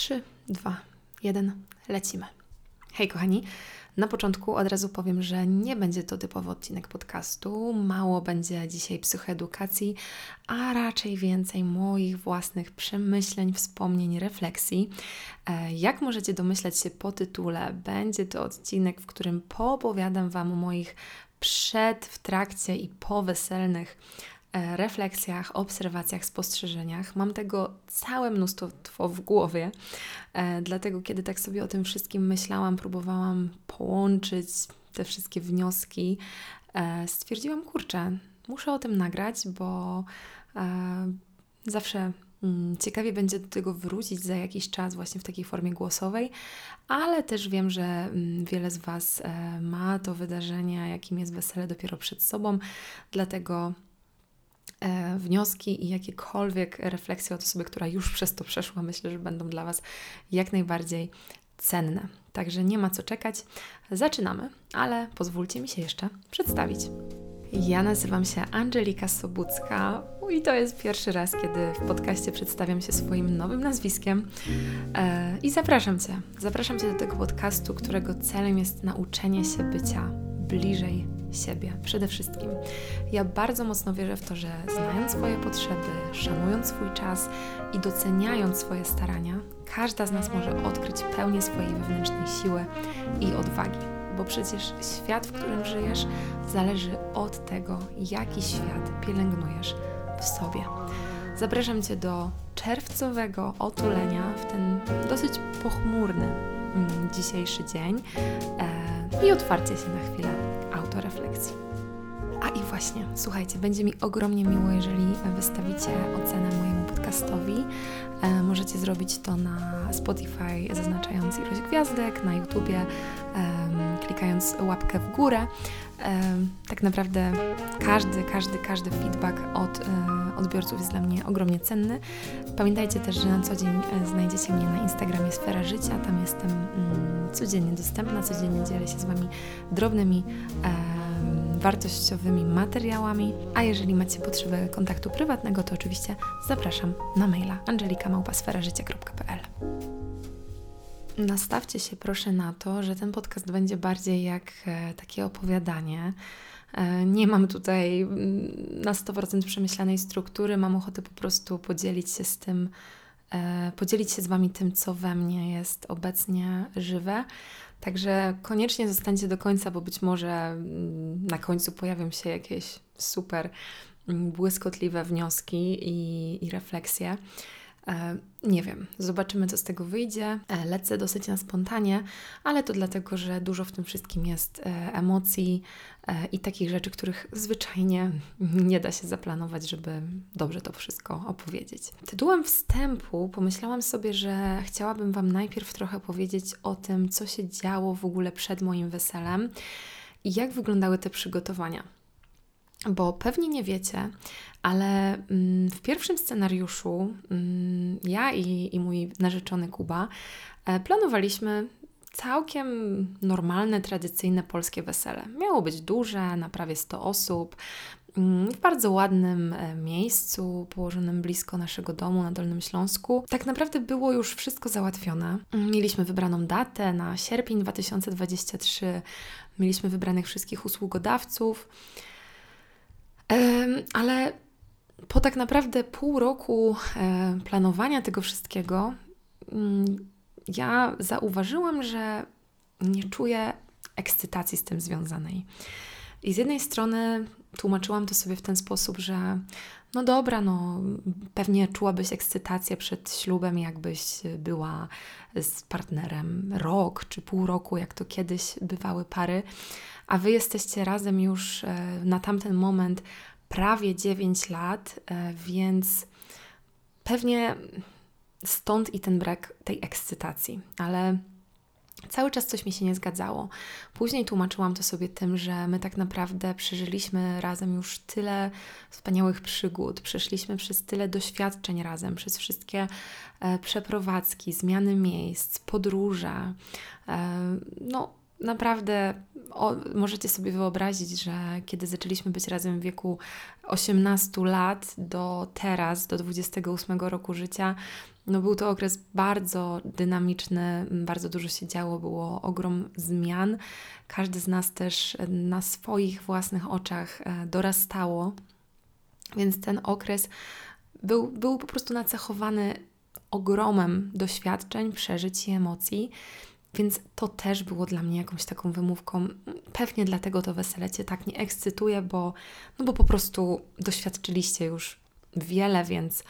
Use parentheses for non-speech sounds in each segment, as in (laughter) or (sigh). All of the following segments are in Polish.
3, 2, 1, lecimy. Hej kochani, na początku od razu powiem, że nie będzie to typowy odcinek podcastu. Mało będzie dzisiaj psychoedukacji, a raczej więcej moich własnych przemyśleń, wspomnień, refleksji. E, jak możecie domyślać się po tytule, będzie to odcinek, w którym poopowiadam Wam o moich przed, w trakcie i po weselnych refleksjach, obserwacjach, spostrzeżeniach. Mam tego całe mnóstwo w głowie, e, dlatego kiedy tak sobie o tym wszystkim myślałam, próbowałam połączyć te wszystkie wnioski, e, stwierdziłam, kurczę, muszę o tym nagrać, bo zawsze mm, ciekawie będzie do tego wrócić za jakiś czas, właśnie w takiej formie głosowej, ale też wiem, że mm, wiele z Was ma to wydarzenie, jakim jest wesele, dopiero przed sobą, dlatego E, wnioski i jakiekolwiek refleksje od osoby, która już przez to przeszła, myślę, że będą dla Was jak najbardziej cenne. Także nie ma co czekać. Zaczynamy, ale pozwólcie mi się jeszcze przedstawić. Ja nazywam się Angelika Sobucka i to jest pierwszy raz, kiedy w podcaście przedstawiam się swoim nowym nazwiskiem. E, I zapraszam Cię. Zapraszam Cię do tego podcastu, którego celem jest nauczenie się bycia bliżej siebie przede wszystkim. Ja bardzo mocno wierzę w to, że znając swoje potrzeby, szanując swój czas i doceniając swoje starania, każda z nas może odkryć pełnię swojej wewnętrznej siły i odwagi. Bo przecież świat, w którym żyjesz, zależy od tego, jaki świat pielęgnujesz w sobie. Zapraszam Cię do czerwcowego otulenia w ten dosyć pochmurny mm, dzisiejszy dzień e, i otwarcie się na chwilę autorefleksji. A i właśnie, słuchajcie, będzie mi ogromnie miło, jeżeli wystawicie ocenę mojemu podcastowi. E, możecie zrobić to na Spotify, zaznaczając ilość gwiazdek, na YouTubie, e, klikając łapkę w górę. E, tak naprawdę każdy, każdy, każdy feedback od e, odbiorców jest dla mnie ogromnie cenny. Pamiętajcie też, że na co dzień e, znajdziecie mnie na Instagramie Sfera Życia. Tam jestem mm, codziennie dostępna, codziennie dzielę się z Wami drobnymi wartościowymi materiałami. A jeżeli macie potrzebę kontaktu prywatnego, to oczywiście zapraszam na maila angelikamałpasferażycia.pl Nastawcie się proszę na to, że ten podcast będzie bardziej jak e, takie opowiadanie. E, nie mam tutaj mm, na 100% przemyślanej struktury, mam ochotę po prostu podzielić się z tym, e, podzielić się z Wami tym, co we mnie jest obecnie żywe. Także koniecznie zostańcie do końca, bo być może mm, na końcu pojawią się jakieś super mm, błyskotliwe wnioski i, i refleksje. E, nie wiem, zobaczymy, co z tego wyjdzie. E, lecę dosyć na spontanie, ale to dlatego, że dużo w tym wszystkim jest e, emocji i takich rzeczy, których zwyczajnie nie da się zaplanować, żeby dobrze to wszystko opowiedzieć. Tytułem wstępu pomyślałam sobie, że chciałabym Wam najpierw trochę powiedzieć o tym, co się działo w ogóle przed moim weselem i jak wyglądały te przygotowania. Bo pewnie nie wiecie, ale mm, w pierwszym scenariuszu mm, ja i, i mój narzeczony Kuba e, planowaliśmy całkiem normalne, tradycyjne polskie wesele. Miało być duże, na prawie 100 osób, mm, w bardzo ładnym e, miejscu, położonym blisko naszego domu na Dolnym Śląsku. Tak naprawdę było już wszystko załatwione. Mieliśmy wybraną datę na sierpień 2023, mieliśmy wybranych wszystkich usługodawców, ale po tak naprawdę pół roku e, planowania tego wszystkiego, mm, ja zauważyłam, że nie czuję ekscytacji z tym związanej. I z jednej strony tłumaczyłam to sobie w ten sposób, że no dobra, no pewnie czułabyś ekscytację przed ślubem, jakbyś była z partnerem rok czy pół roku, jak to kiedyś bywały pary, a wy jesteście razem już e, na tamten moment prawie 9 lat, e, więc pewnie stąd i ten brak tej ekscytacji, ale cały czas coś mi się nie zgadzało. Później tłumaczyłam to sobie tym, że my tak naprawdę przeżyliśmy razem już tyle wspaniałych przygód, przeszliśmy przez tyle doświadczeń razem, przez wszystkie e, przeprowadzki, zmiany miejsc, podróże. No, naprawdę o, możecie sobie wyobrazić, że kiedy zaczęliśmy być razem w wieku 18 lat do teraz, do 28 roku życia, no był to okres bardzo dynamiczny, bardzo dużo się działo, było ogrom zmian. Każdy z nas też na swoich własnych oczach e, dorastało, więc ten okres był, był po prostu nacechowany ogromem doświadczeń, przeżyć i emocji. Więc to też było dla mnie jakąś taką wymówką. Pewnie dlatego to wesele Cię tak nie ekscytuje, bo, no bo po prostu doświadczyliście już wiele, więc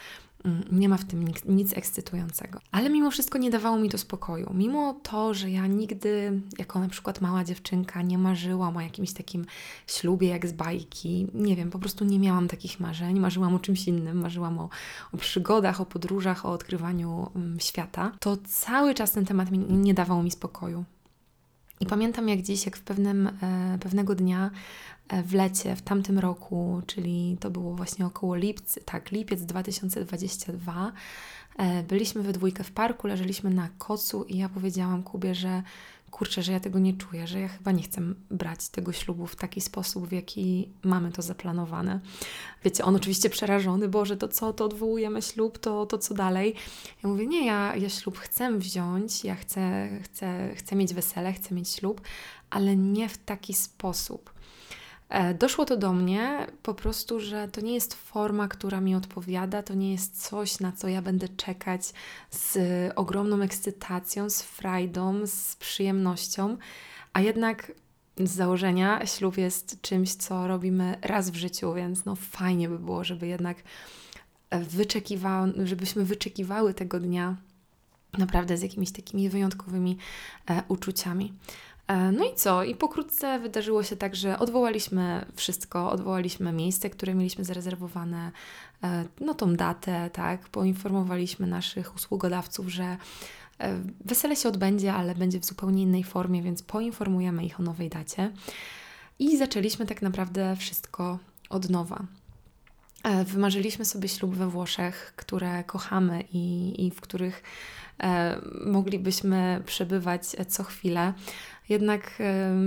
nie ma w tym nic, nic, ekscytującego. Ale mimo wszystko nie dawało mi to spokoju. Mimo to, że ja nigdy, jako na przykład mała dziewczynka, nie marzyłam o jakimś takim ślubie jak z bajki. Nie wiem, po prostu nie miałam takich marzeń. Marzyłam o czymś innym. Marzyłam o, o przygodach, o podróżach, o odkrywaniu um, świata. To cały czas ten temat nie dawał mi spokoju. I pamiętam jak dziś, jak w pewnym, e, pewnego dnia E, w lecie, w tamtym roku, czyli to było właśnie około lipca, tak, lipiec 2022. E, byliśmy we dwójkę w parku, leżeliśmy na kocu i ja powiedziałam Kubie, że kurczę, że ja tego nie czuję, że ja chyba nie chcę brać tego ślubu w taki sposób, w jaki mamy to zaplanowane. Wiecie, on oczywiście przerażony, Boże, to co, to odwołujemy ślub, to, to co dalej? Ja mówię, nie, ja, ja ślub chcę wziąć, ja chcę, chcę, chcę mieć wesele, chcę mieć ślub, ale nie w taki sposób. E, doszło to do mnie po prostu, że to nie jest forma, która mi odpowiada, to nie jest coś, na co ja będę czekać z ogromną ekscytacją, z frajdą, z przyjemnością, a jednak z założenia ślub jest czymś, co robimy raz w życiu, więc no fajnie by było, żeby jednak wyczekiwa, żebyśmy wyczekiwały tego dnia naprawdę z jakimiś takimi wyjątkowymi e, uczuciami. E, no i co? I pokrótce wydarzyło się tak, że odwołaliśmy wszystko, odwołaliśmy miejsce, które mieliśmy zarezerwowane, e, no tą datę, tak, poinformowaliśmy naszych usługodawców, że e, wesele się odbędzie, ale będzie w zupełnie innej formie, więc poinformujemy ich o nowej dacie. I zaczęliśmy tak naprawdę wszystko od nowa. Wymarzyliśmy sobie ślub we Włoszech, które kochamy i, i w których moglibyśmy przebywać co chwilę. Jednak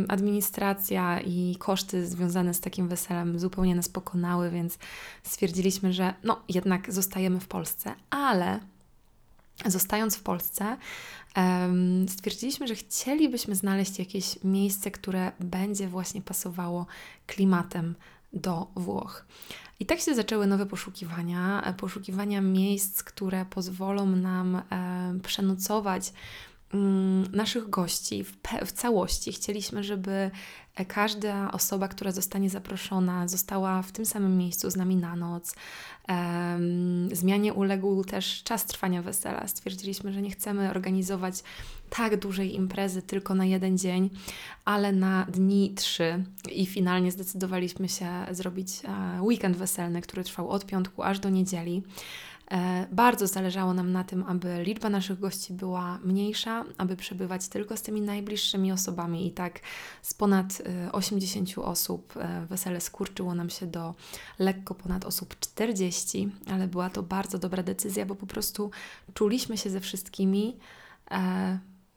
administracja i koszty związane z takim weselem zupełnie nas pokonały, więc stwierdziliśmy, że no jednak zostajemy w Polsce, ale zostając w Polsce, stwierdziliśmy, że chcielibyśmy znaleźć jakieś miejsce, które będzie właśnie pasowało klimatem do Włoch. I tak się zaczęły nowe poszukiwania, poszukiwania miejsc, które pozwolą nam przenocować Mm, naszych gości w, w, całości. Chcieliśmy, żeby każda osoba, która zostanie zaproszona, została w tym samym miejscu z nami na noc. Zmianie uległ też czas trwania wesela. Stwierdziliśmy, że nie chcemy organizować tak dużej imprezy tylko na jeden dzień, ale na dni trzy. I finalnie zdecydowaliśmy się zrobić e, weekend weselny, który trwał od piątku aż do niedzieli. E, bardzo zależało nam na tym, aby liczba naszych gości była mniejsza, aby przebywać tylko z tymi najbliższymi osobami. I tak z ponad 80 e, osób e, wesele skurczyło nam się do lekko ponad osób 40, ale była to bardzo dobra decyzja, bo po prostu czuliśmy się ze wszystkimi.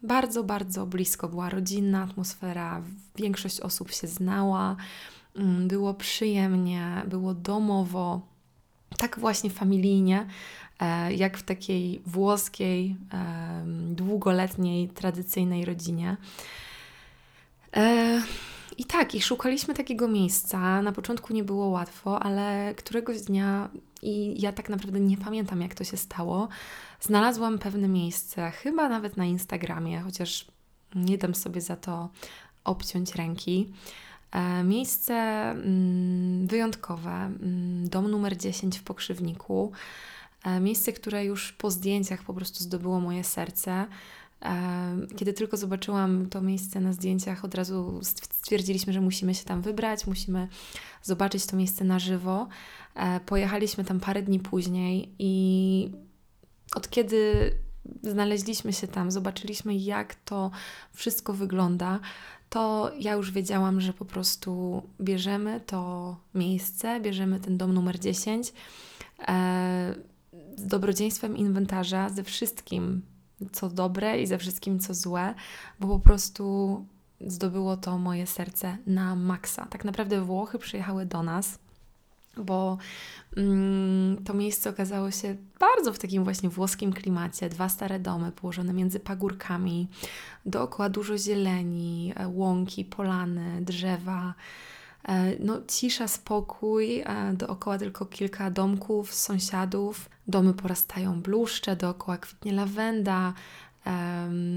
Bardzo, bardzo blisko była rodzinna atmosfera, większość osób się znała, mm, było przyjemnie, było domowo tak właśnie familijnie, e, jak w takiej włoskiej, długoletniej, tradycyjnej rodzinie. E, I tak, i szukaliśmy takiego miejsca. Na początku nie było łatwo, ale któregoś dnia, i ja tak naprawdę nie pamiętam, jak to się stało, znalazłam pewne miejsce, chyba nawet na Instagramie, chociaż nie dam sobie za to obciąć ręki. E, miejsce mm, wyjątkowe, mm, dom numer 10 w Pokrzywniku. E, miejsce, które już po zdjęciach po prostu zdobyło moje serce. E, kiedy tylko zobaczyłam to miejsce na zdjęciach, od razu stwierdziliśmy, że musimy się tam wybrać, musimy zobaczyć to miejsce na żywo. Pojechaliśmy tam parę dni później i od kiedy znaleźliśmy się tam, zobaczyliśmy, jak to wszystko wygląda, to ja już wiedziałam, że po prostu bierzemy to miejsce, bierzemy ten dom numer 10 e, z dobrodziejstwem inwentarza, ze wszystkim, co dobre i ze wszystkim, co złe, bo po prostu zdobyło to moje serce na maksa. Tak naprawdę Włochy przyjechały do nas, bo mm, to miejsce okazało się bardzo w takim właśnie włoskim klimacie. Dwa stare domy położone między pagórkami, dookoła dużo zieleni, e, łąki, polany, drzewa. E, no, cisza, spokój, e, dookoła tylko kilka domków, sąsiadów. Domy porastają bluszcze, dookoła kwitnie lawenda,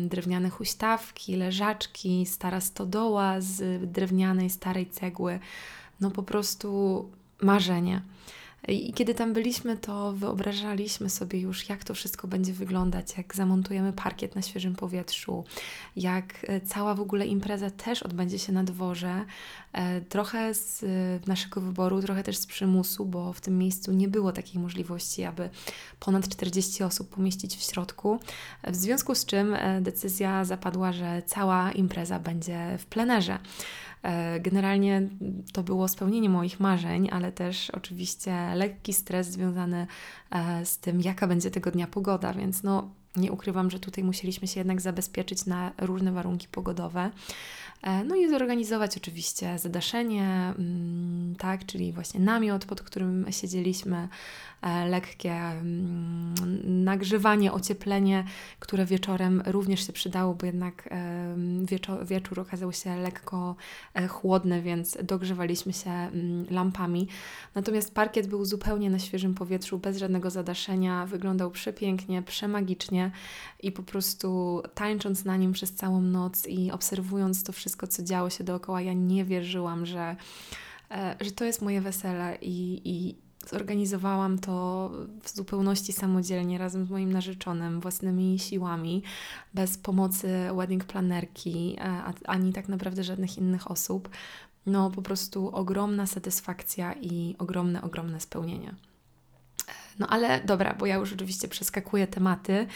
drewniane huśtawki, leżaczki, stara stodoła z drewnianej, starej cegły. No po prostu marzenie. I kiedy tam byliśmy, to wyobrażaliśmy sobie już, jak to wszystko będzie wyglądać, jak zamontujemy parkiet na świeżym powietrzu, jak e, cała w ogóle impreza też odbędzie się na dworze. E, trochę z naszego wyboru, trochę też z przymusu, bo w tym miejscu nie było takiej możliwości, aby ponad 40 osób pomieścić w środku. W związku z czym e, decyzja zapadła, że cała impreza będzie w plenerze. E, generalnie to było spełnienie moich marzeń, ale też oczywiście lekki stres związany e, z tym, jaka będzie tego dnia pogoda, więc no nie ukrywam, że tutaj musieliśmy się jednak zabezpieczyć na różne warunki pogodowe. E, no i zorganizować oczywiście zadaszenie, mm, tak, czyli właśnie namiot, pod którym siedzieliśmy, e, lekkie mm, nagrzewanie, ocieplenie, które wieczorem również się przydało, bo jednak wieczór, wieczór okazał się lekko e, chłodny, więc dogrzewaliśmy się mm, lampami. Natomiast parkiet był zupełnie na świeżym powietrzu, bez żadnego zadaszenia, wyglądał przepięknie, przemagicznie i po prostu tańcząc na nim przez całą noc i obserwując to wszystko, co działo się dookoła, ja nie wierzyłam, że, e, że to jest moje wesele i, i zorganizowałam to w zupełności samodzielnie, razem z moim narzeczonym, własnymi siłami, bez pomocy wedding planerki, e, ani tak naprawdę żadnych innych osób. No, po prostu ogromna satysfakcja i ogromne, ogromne spełnienie. No ale dobra, bo ja już oczywiście przeskakuję tematy.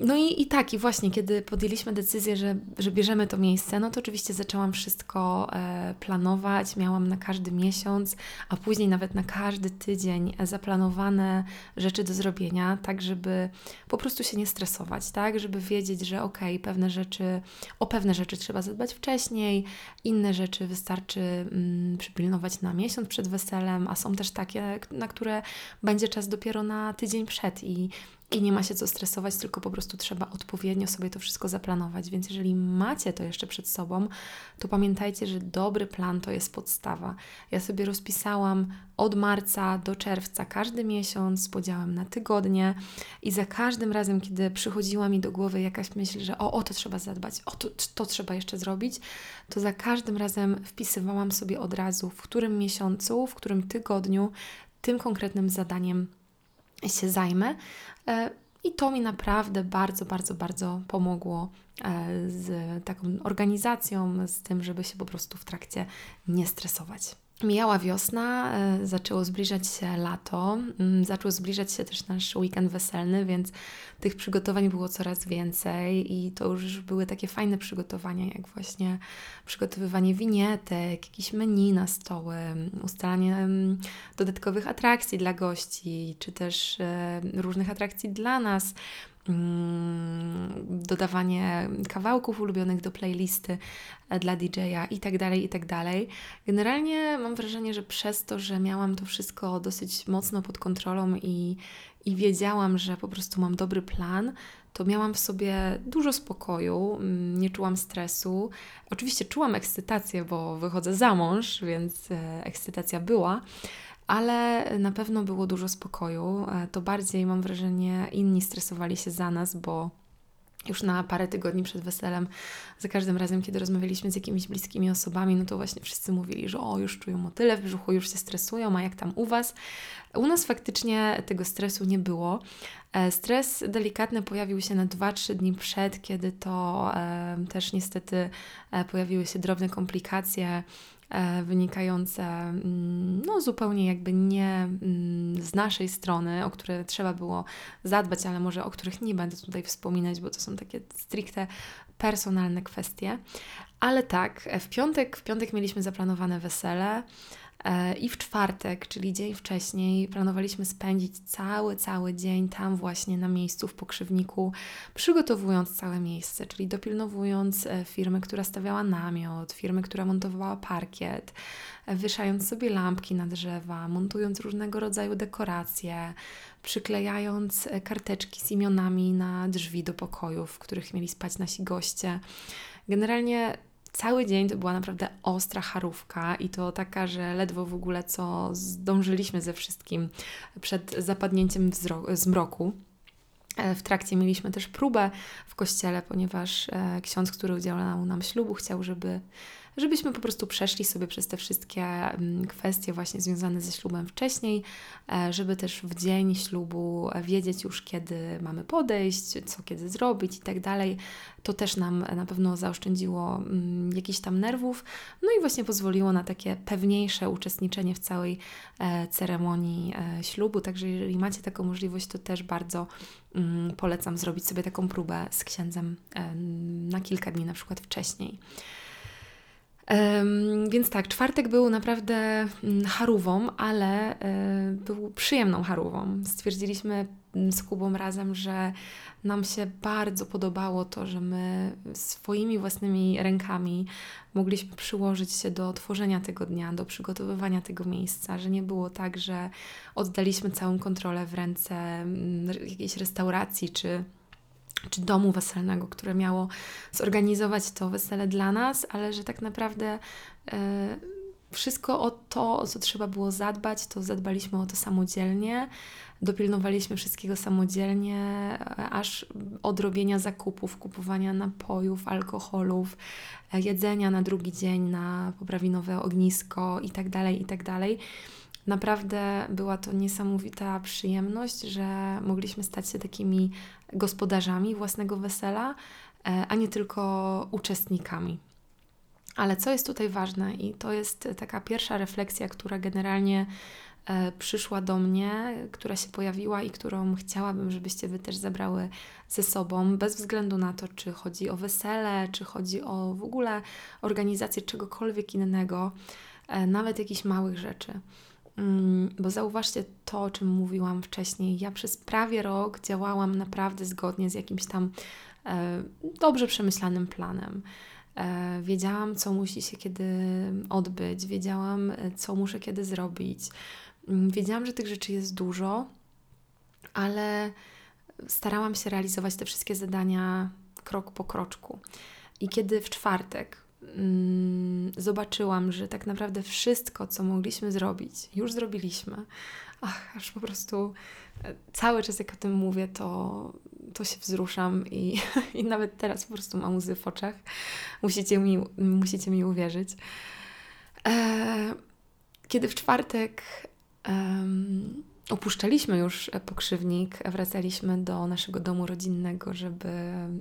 No i, i tak, i właśnie, kiedy podjęliśmy decyzję, że, że bierzemy to miejsce, no to oczywiście zaczęłam wszystko e, planować. Miałam na każdy miesiąc, a później nawet na każdy tydzień zaplanowane rzeczy do zrobienia, tak żeby po prostu się nie stresować, tak, żeby wiedzieć, że okej, okay, pewne rzeczy, o pewne rzeczy trzeba zadbać wcześniej, inne rzeczy wystarczy mm, przypilnować na miesiąc przed weselem, a są też takie, na które będzie czas dopiero na tydzień przed i i nie ma się co stresować, tylko po prostu trzeba odpowiednio sobie to wszystko zaplanować. Więc jeżeli macie to jeszcze przed sobą, to pamiętajcie, że dobry plan to jest podstawa. Ja sobie rozpisałam od marca do czerwca każdy miesiąc z podziałem na tygodnie i za każdym razem, kiedy przychodziła mi do głowy jakaś myśl, że o, o to trzeba zadbać, o to, to trzeba jeszcze zrobić, to za każdym razem wpisywałam sobie od razu, w którym miesiącu, w którym tygodniu tym konkretnym zadaniem się zajmę. E, I to mi naprawdę bardzo, bardzo, bardzo pomogło e, z taką organizacją, z tym, żeby się po prostu w trakcie nie stresować. Mijała wiosna, e, zaczęło zbliżać się lato, mm, zaczął zbliżać się też nasz weekend weselny, więc tych przygotowań było coraz więcej i to już były takie fajne przygotowania, jak właśnie przygotowywanie winietek, jakieś menu na stoły, ustalanie dodatkowych atrakcji dla gości, czy też e, różnych atrakcji dla nas, Mm, dodawanie kawałków ulubionych do playlisty e, dla DJ-a i tak dalej, i tak dalej. Generalnie mam wrażenie, że przez to, że miałam to wszystko dosyć mocno pod kontrolą i, i wiedziałam, że po prostu mam dobry plan, to miałam w sobie dużo spokoju, mm, nie czułam stresu. Oczywiście czułam ekscytację, bo wychodzę za mąż, więc e, ekscytacja była, ale na pewno było dużo spokoju. E, to bardziej mam wrażenie, inni stresowali się za nas, bo już na parę tygodni przed weselem, za każdym razem, kiedy rozmawialiśmy z jakimiś bliskimi osobami, no to właśnie wszyscy mówili, że o, już czują motyle w brzuchu, już się stresują, a jak tam u Was? U nas faktycznie tego stresu nie było. E, stres delikatny pojawił się na 2-3 dni przed, kiedy to e, też niestety e, pojawiły się drobne komplikacje wynikające mm, no, zupełnie jakby nie mm, z naszej strony, o które trzeba było zadbać, ale może o których nie będę tutaj wspominać, bo to są takie stricte personalne kwestie. Ale tak, w piątek, w piątek mieliśmy zaplanowane wesele. E, I w czwartek, czyli dzień wcześniej, planowaliśmy spędzić cały, cały dzień tam właśnie na miejscu w pokrzywniku, przygotowując całe miejsce, czyli dopilnowując e, firmy, która stawiała namiot, firmy, która montowała parkiet, e, wyszając sobie lampki na drzewa, montując różnego rodzaju dekoracje, przyklejając karteczki z imionami na drzwi do pokojów, w których mieli spać nasi goście. Generalnie cały dzień to była naprawdę ostra charówka i to taka, że ledwo w ogóle co zdążyliśmy ze wszystkim przed zapadnięciem zmroku. E, w trakcie mieliśmy też próbę w kościele, ponieważ e, ksiądz, który udzielał nam ślubu, chciał, żeby żebyśmy po prostu przeszli sobie przez te wszystkie mm, kwestie właśnie związane ze ślubem wcześniej, e, żeby też w dzień ślubu wiedzieć już, kiedy mamy podejść, co kiedy zrobić i tak dalej. To też nam na pewno zaoszczędziło mm, jakichś tam nerwów, no i właśnie pozwoliło na takie pewniejsze uczestniczenie w całej e, ceremonii e, ślubu. Także jeżeli macie taką możliwość, to też bardzo mm, polecam zrobić sobie taką próbę z księdzem na kilka dni, na przykład wcześniej. Więc tak, czwartek był naprawdę mm, harówą, ale e, był przyjemną harówą. Stwierdziliśmy mm, z Kubą razem, że nam się bardzo podobało to, że my swoimi własnymi rękami mogliśmy przyłożyć się do tworzenia tego dnia, do przygotowywania tego miejsca, że nie było tak, że oddaliśmy całą kontrolę w ręce mm, jakiejś restauracji czy czy domu weselnego, które miało zorganizować to wesele dla nas, ale że tak naprawdę e, wszystko o to, o co trzeba było zadbać, to zadbaliśmy o to samodzielnie. Dopilnowaliśmy wszystkiego samodzielnie, e, aż od robienia zakupów, kupowania napojów, alkoholów, e, jedzenia na drugi dzień, na poprawinowe ognisko itd., tak itd. Naprawdę była to niesamowita przyjemność, że mogliśmy stać się takimi gospodarzami własnego wesela, e, a nie tylko uczestnikami. Ale co jest tutaj ważne, i to jest taka pierwsza refleksja, która generalnie e, przyszła do mnie, która się pojawiła i którą chciałabym, żebyście Wy też zabrały ze sobą, bez względu na to, czy chodzi o wesele, czy chodzi o w ogóle organizację czegokolwiek innego, e, nawet jakichś małych rzeczy. Mm, bo zauważcie to, o czym mówiłam wcześniej. Ja przez prawie rok działałam naprawdę zgodnie z jakimś tam e, dobrze przemyślanym planem. E, wiedziałam, co musi się kiedy odbyć, wiedziałam, e, co muszę kiedy zrobić. Mm, wiedziałam, że tych rzeczy jest dużo, ale starałam się realizować te wszystkie zadania krok po kroczku. I kiedy w czwartek zobaczyłam, że tak naprawdę wszystko, co mogliśmy zrobić, już zrobiliśmy. Ach, aż po prostu e, cały czas, jak o tym mówię, to, to się wzruszam i, (laughs) i nawet teraz po prostu mam łzy w oczach. Musicie mi, musicie mi uwierzyć. E, kiedy w czwartek opuszczaliśmy już pokrzywnik, wracaliśmy do naszego domu rodzinnego, żeby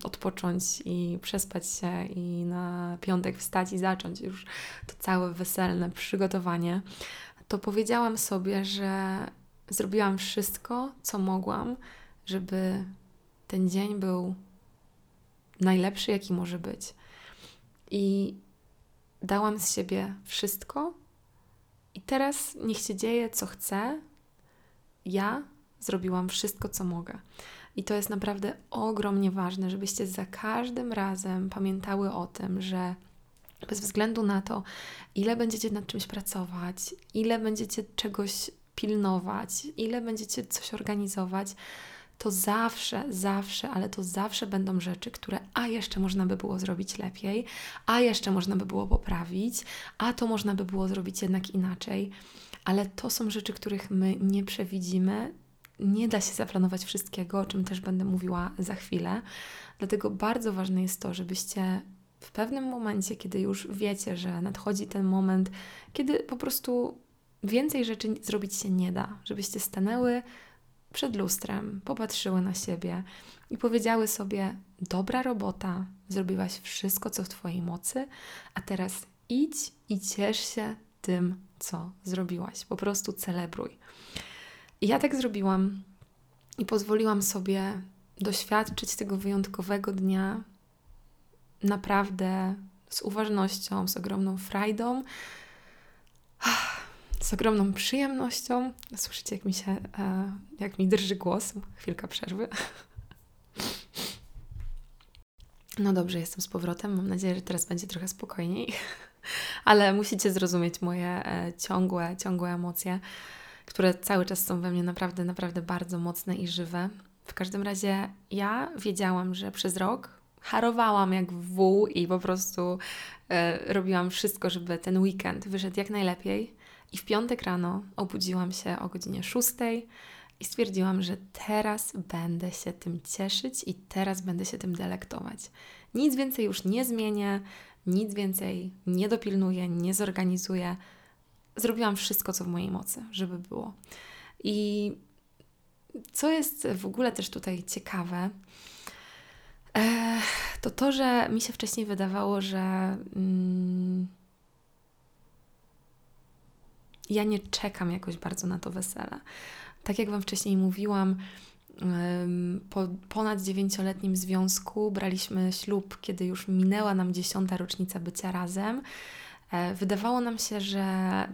odpocząć i przespać się i na piątek wstać i zacząć już to całe weselne przygotowanie, to powiedziałam sobie, że zrobiłam wszystko, co mogłam, żeby ten dzień był najlepszy, jaki może być. I dałam z siebie wszystko. I teraz niech się dzieje, co chcę, ja zrobiłam wszystko, co mogę. I to jest naprawdę ogromnie ważne, żebyście za każdym razem pamiętały o tym, że bez względu na to, ile będziecie nad czymś pracować, ile będziecie czegoś pilnować, ile będziecie coś organizować, to zawsze, zawsze, ale to zawsze będą rzeczy, które a jeszcze można by było zrobić lepiej, a jeszcze można by było poprawić, a to można by było zrobić jednak inaczej ale to są rzeczy, których my nie przewidzimy. Nie da się zaplanować wszystkiego, o czym też będę mówiła za chwilę. Dlatego bardzo ważne jest to, żebyście w pewnym momencie, kiedy już wiecie, że nadchodzi ten moment, kiedy po prostu więcej rzeczy zrobić się nie da, żebyście stanęły przed lustrem, popatrzyły na siebie i powiedziały sobie: Dobra robota, zrobiłaś wszystko, co w Twojej mocy, a teraz idź i ciesz się tym, co zrobiłaś. Po prostu celebruj. I ja tak zrobiłam i pozwoliłam sobie doświadczyć tego wyjątkowego dnia naprawdę z uważnością, z ogromną frajdą. z ogromną przyjemnością. Słyszycie, jak mi się, e, jak mi drży głos. Chwilka przerwy. No dobrze, jestem z powrotem. Mam nadzieję, że teraz będzie trochę spokojniej. Ale musicie zrozumieć moje e, ciągłe, ciągłe emocje, które cały czas są we mnie naprawdę, naprawdę bardzo mocne i żywe. W każdym razie ja wiedziałam, że przez rok harowałam jak wół i po prostu e, robiłam wszystko, żeby ten weekend wyszedł jak najlepiej. I w piątek rano obudziłam się o godzinie 6 i stwierdziłam, że teraz będę się tym cieszyć i teraz będę się tym delektować. Nic więcej już nie zmienię, nic więcej nie dopilnuję, nie zorganizuję. Zrobiłam wszystko, co w mojej mocy, żeby było. I co jest w ogóle też tutaj ciekawe, e, to to, że mi się wcześniej wydawało, że mm, ja nie czekam jakoś bardzo na to wesele. Tak jak Wam wcześniej mówiłam, po ponad dziewięcioletnim związku braliśmy ślub, kiedy już minęła nam dziesiąta rocznica bycia razem. E, wydawało nam się, że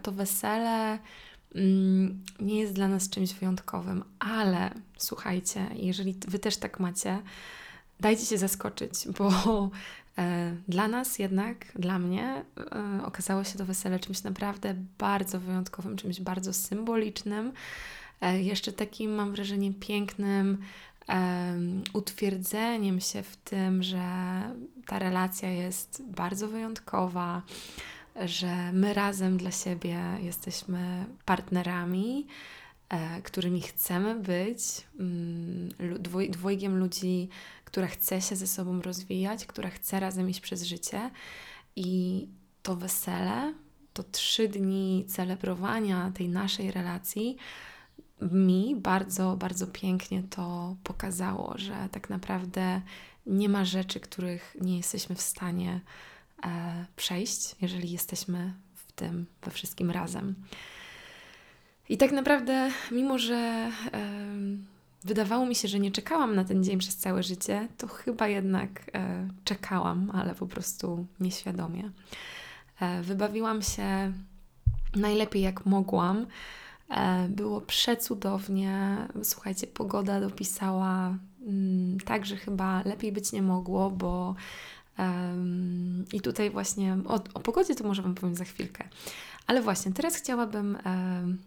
to wesele mm, nie jest dla nas czymś wyjątkowym, ale słuchajcie, jeżeli Wy też tak macie, dajcie się zaskoczyć, (laughs) bo e, dla nas jednak, dla mnie, e, okazało się to wesele czymś naprawdę bardzo wyjątkowym, czymś bardzo symbolicznym. E, jeszcze takim, mam wrażenie, pięknym utwierdzeniem się w tym, że ta relacja jest bardzo wyjątkowa, że my razem dla siebie jesteśmy partnerami, e, którymi chcemy być, mm, dwojgiem ludzi, która chce się ze sobą rozwijać, która chce razem iść przez życie. I to wesele, to trzy dni celebrowania tej naszej relacji, mi bardzo, bardzo pięknie to pokazało, że tak naprawdę nie ma rzeczy, których nie jesteśmy w stanie e, przejść, jeżeli jesteśmy w tym we wszystkim razem. I tak naprawdę, mimo że e, wydawało mi się, że nie czekałam na ten dzień przez całe życie, to chyba jednak e, czekałam, ale po prostu nieświadomie. E, wybawiłam się najlepiej jak mogłam. E, było przecudownie. Słuchajcie, pogoda dopisała mm, tak, że chyba lepiej być nie mogło, bo i tutaj właśnie o, o, pogodzie to może Wam powiem za chwilkę. Ale właśnie teraz chciałabym um,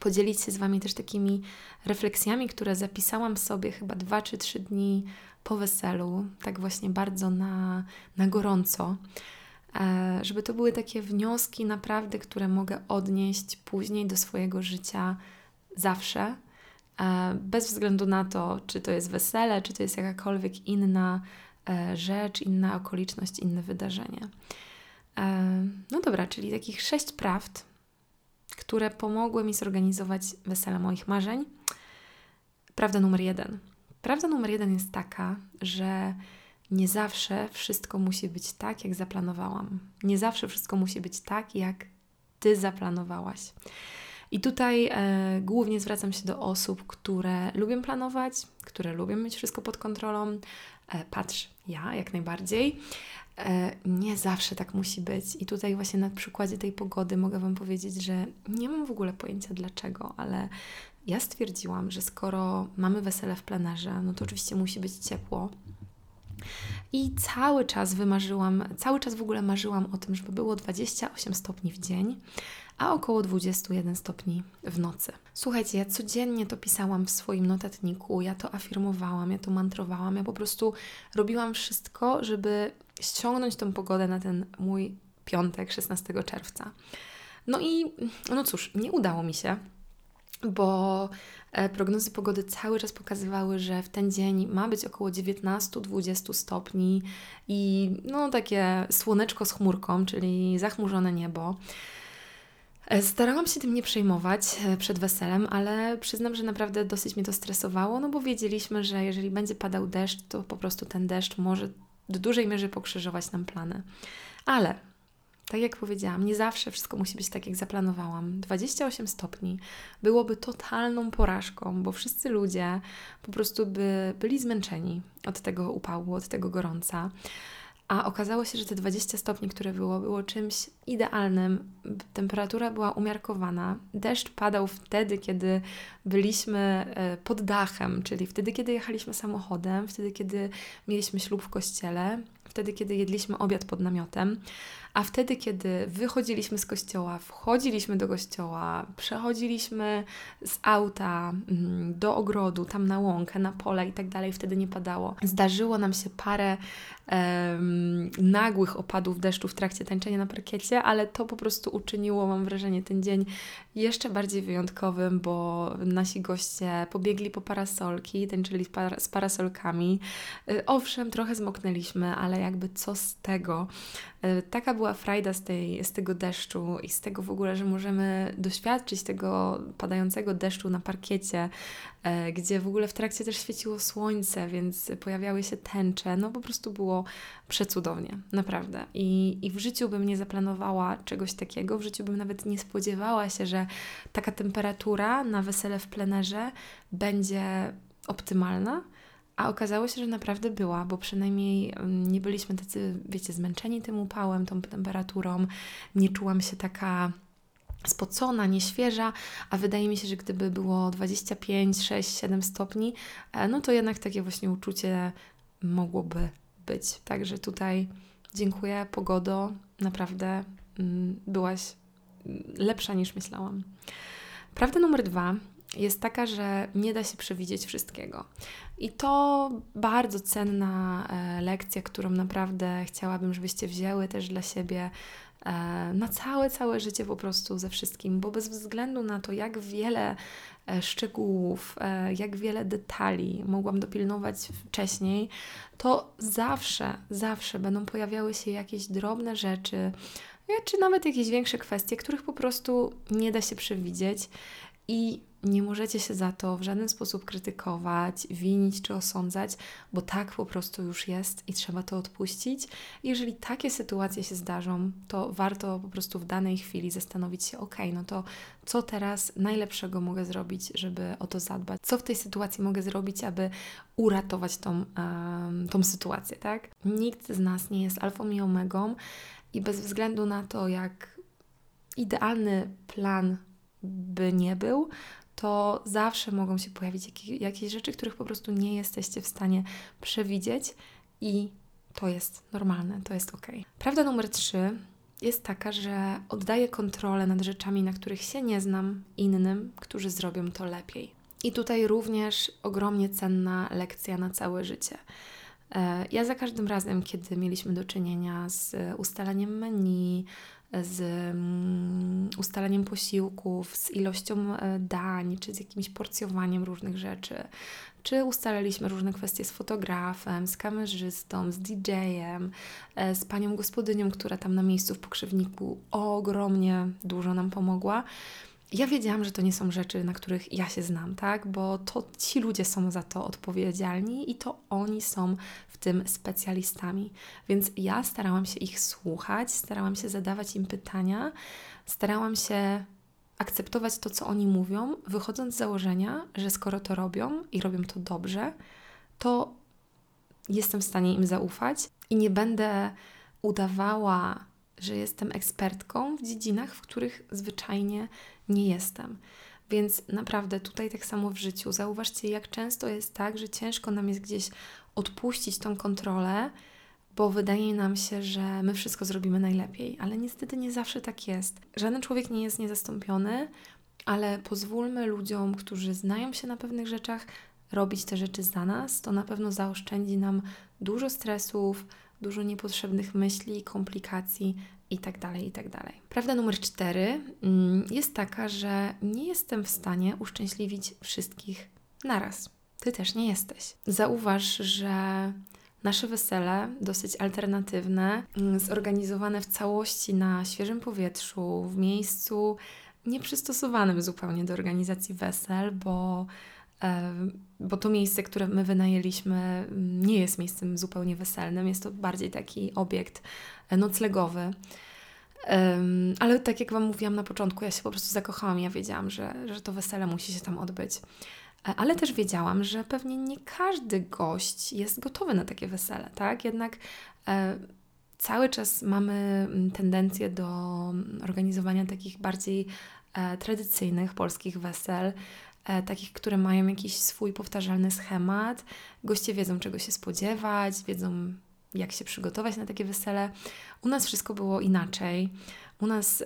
podzielić się z Wami też takimi refleksjami, które zapisałam sobie chyba dwa czy trzy dni po weselu, tak właśnie bardzo na, na gorąco. E, żeby to były takie wnioski naprawdę, które mogę odnieść później do swojego życia zawsze, e, bez względu na to, czy to jest wesele, czy to jest jakakolwiek inna e, rzecz, inna okoliczność, inne wydarzenie. No dobra, czyli takich sześć prawd, które pomogły mi zorganizować wesele moich marzeń. Prawda numer jeden. Prawda numer jeden jest taka, że nie zawsze wszystko musi być tak, jak zaplanowałam. Nie zawsze wszystko musi być tak, jak ty zaplanowałaś. I tutaj e, głównie zwracam się do osób, które lubią planować, które lubią mieć wszystko pod kontrolą. E, patrz, ja jak najbardziej. E, nie zawsze tak musi być. I tutaj właśnie na przykładzie tej pogody mogę Wam powiedzieć, że nie mam w ogóle pojęcia dlaczego, ale ja stwierdziłam, że skoro mamy wesele w plenerze, no to oczywiście musi być ciepło. I cały czas wymarzyłam, cały czas w ogóle marzyłam o tym, żeby było 28 stopni w dzień, a około 21 stopni w nocy. Słuchajcie, ja codziennie to pisałam w swoim notatniku, ja to afirmowałam, ja to mantrowałam, ja po prostu robiłam wszystko, żeby ściągnąć tą pogodę na ten mój piątek, 16 czerwca. No i no cóż, nie udało mi się bo e, prognozy pogody cały czas pokazywały, że w ten dzień ma być około 19-20 stopni i no takie słoneczko z chmurką, czyli zachmurzone niebo. E, starałam się tym nie przejmować e, przed weselem, ale przyznam, że naprawdę dosyć mnie to stresowało, no bo wiedzieliśmy, że jeżeli będzie padał deszcz, to po prostu ten deszcz może do dużej mierze pokrzyżować nam plany. Ale tak jak powiedziałam, nie zawsze wszystko musi być tak, jak zaplanowałam. 28 stopni byłoby totalną porażką, bo wszyscy ludzie po prostu by byli zmęczeni od tego upału, od tego gorąca. a okazało się, że te 20 stopni, które było, było czymś idealnym. Temperatura była umiarkowana. Deszcz padał wtedy, kiedy byliśmy e, pod dachem, czyli wtedy, kiedy jechaliśmy samochodem, wtedy, kiedy mieliśmy ślub w kościele, wtedy, kiedy jedliśmy obiad pod namiotem. A wtedy, kiedy wychodziliśmy z kościoła, wchodziliśmy do kościoła, przechodziliśmy z auta mm, do ogrodu, tam na łąkę, na pole i tak dalej, wtedy nie padało. Zdarzyło nam się parę nagłych opadów deszczu w trakcie tańczenia na parkiecie, ale to po prostu uczyniło, mam wrażenie, ten dzień jeszcze bardziej wyjątkowym, bo nasi goście pobiegli po parasolki, tańczyli z parasolkami. Y, owszem, trochę zmoknęliśmy, ale jakby co z tego? Y, taka była frajda z, tej, z tego deszczu i z tego w ogóle, że możemy doświadczyć tego padającego deszczu na parkiecie, y, gdzie w ogóle w trakcie też świeciło słońce, więc pojawiały się tęcze. No po prostu było przecudownie, naprawdę. I, I w życiu bym nie zaplanowała czegoś takiego, w życiu bym nawet nie spodziewała się, że taka temperatura na wesele w plenerze będzie optymalna. A okazało się, że naprawdę była, bo przynajmniej mm, nie byliśmy tacy, wiecie, zmęczeni tym upałem, tą temperaturą. Nie czułam się taka spocona, nieświeża, a wydaje mi się, że gdyby było 25, 6, 7 stopni, e, no to jednak takie właśnie uczucie mogłoby być. Także tutaj dziękuję, pogodo, naprawdę mm, byłaś lepsza niż myślałam. Prawda numer dwa jest taka, że nie da się przewidzieć wszystkiego. I to bardzo cenna e, lekcja, którą naprawdę chciałabym, żebyście wzięły też dla siebie e, na całe, całe życie po prostu ze wszystkim, bo bez względu na to, jak wiele e, szczegółów, jak wiele detali mogłam dopilnować wcześniej, to zawsze, zawsze będą pojawiały się jakieś drobne rzeczy, czy nawet jakieś większe kwestie, których po prostu nie da się przewidzieć i nie możecie się za to w żaden sposób krytykować, winić czy osądzać, bo tak po prostu już jest i trzeba to odpuścić. jeżeli takie sytuacje się zdarzą, to warto po prostu w danej chwili zastanowić się, ok, no to co teraz najlepszego mogę zrobić, żeby o to zadbać? Co w tej sytuacji mogę zrobić, aby uratować tą, um, tą sytuację, tak? Nikt z nas nie jest alfą i omegą i bez względu na to, jak idealny plan by nie był, to zawsze mogą się pojawić jakieś, rzeczy, których po prostu nie jesteście w stanie przewidzieć i to jest normalne, to jest ok. Prawda numer trzy jest taka, że oddaję kontrolę nad rzeczami, na których się nie znam, innym, którzy zrobią to lepiej. I tutaj również ogromnie cenna lekcja na całe życie. E, ja za każdym razem, kiedy mieliśmy do czynienia z ustalaniem menu, z mm, ustalaniem posiłków, z ilością e, dań, czy z jakimś porcjowaniem różnych rzeczy, czy ustalaliśmy różne kwestie z fotografem, z kamerzystą, z DJ-em, e, z panią gospodynią, która tam na miejscu w pokrzywniku ogromnie dużo nam pomogła ja wiedziałam, że to nie są rzeczy, na których ja się znam, tak? Bo to ci ludzie są za to odpowiedzialni i to oni są w tym specjalistami. Więc ja starałam się ich słuchać, starałam się zadawać im pytania, starałam się akceptować to, co oni mówią, wychodząc z założenia, że skoro to robią i robią to dobrze, to jestem w stanie im zaufać i nie będę udawała, że jestem ekspertką w dziedzinach, w których zwyczajnie nie jestem. Więc naprawdę tutaj tak samo w życiu. Zauważcie, jak często jest tak, że ciężko nam jest gdzieś odpuścić tą kontrolę, bo wydaje nam się, że my wszystko zrobimy najlepiej, ale niestety nie zawsze tak jest. Żaden człowiek nie jest niezastąpiony, ale pozwólmy ludziom, którzy znają się na pewnych rzeczach, robić te rzeczy za nas. To na pewno zaoszczędzi nam dużo stresów, dużo niepotrzebnych myśli, komplikacji itd., tak itd. Tak Prawda numer cztery mm, jest taka, że nie jestem w stanie uszczęśliwić wszystkich naraz. Ty też nie jesteś. Zauważ, że nasze wesele, dosyć alternatywne, mm, zorganizowane w całości na świeżym powietrzu, w miejscu nieprzystosowanym zupełnie do organizacji wesel, bo bo to miejsce, które my wynajęliśmy, mm, nie jest miejscem zupełnie weselnym, jest to bardziej taki obiekt e, noclegowy. Ale tak jak Wam mówiłam na początku, ja się po prostu zakochałam. Ja wiedziałam, że, że to wesele musi się tam odbyć. E, ale też wiedziałam, że pewnie nie każdy gość jest gotowy na takie wesele, tak? Jednak e, cały czas mamy mm, tendencję do mm, organizowania takich bardziej tradycyjnych polskich wesel, takich, które mają jakiś swój powtarzalny schemat. Goście wiedzą, czego się spodziewać, wiedzą, jak się przygotować na takie wesele. U nas wszystko było inaczej. U nas,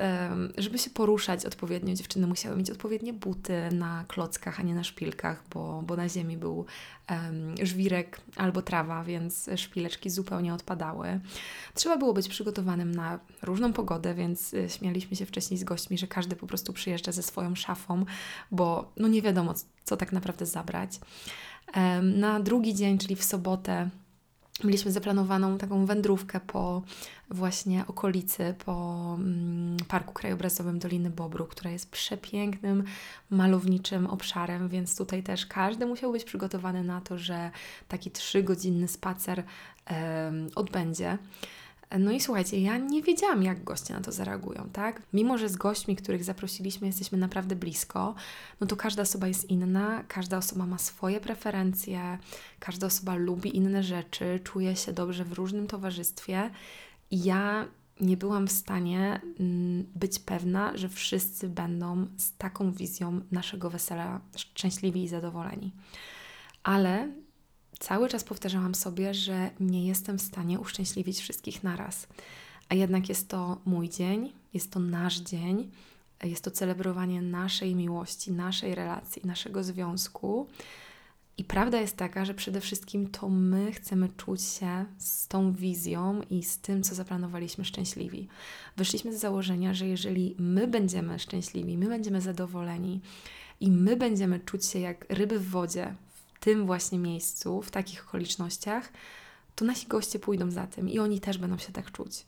żeby się poruszać odpowiednio, dziewczyny musiały mieć odpowiednie buty na klockach, a nie na szpilkach, bo, bo na ziemi był żwirek albo trawa, więc szpileczki zupełnie odpadały. Trzeba było być przygotowanym na różną pogodę, więc e, śmialiśmy się wcześniej z gośćmi, że każdy po prostu przyjeżdża ze swoją szafą, bo no nie wiadomo, co tak naprawdę zabrać. Na drugi dzień, czyli w sobotę, Mieliśmy zaplanowaną taką wędrówkę po właśnie okolicy, po mm, Parku Krajobrazowym Doliny Bobru, która jest przepięknym, malowniczym obszarem, więc tutaj też każdy musiał być przygotowany na to, że taki trzygodzinny spacer odbędzie. No i słuchajcie, ja nie wiedziałam, jak goście na to zareagują, tak? Mimo, że z gośćmi, których zaprosiliśmy, jesteśmy naprawdę blisko, no to każda osoba jest inna, każda osoba ma swoje preferencje, każda osoba lubi inne rzeczy, czuje się dobrze w różnym towarzystwie. I ja nie byłam w stanie mm, być pewna, że wszyscy będą z taką wizją naszego wesela szczęśliwi i zadowoleni. Ale cały czas powtarzałam sobie, że nie jestem w stanie uszczęśliwić wszystkich naraz. A jednak jest to mój dzień, jest to nasz dzień, jest to celebrowanie naszej miłości, naszej relacji, naszego związku. I prawda jest taka, że przede wszystkim to my chcemy czuć się z tą wizją i z tym, co zaplanowaliśmy, szczęśliwi. Wyszliśmy z założenia, że jeżeli my będziemy szczęśliwi, my będziemy zadowoleni i my będziemy czuć się jak ryby w wodzie, tym właśnie miejscu, w takich okolicznościach, to nasi goście pójdą za tym i oni też będą się tak czuć.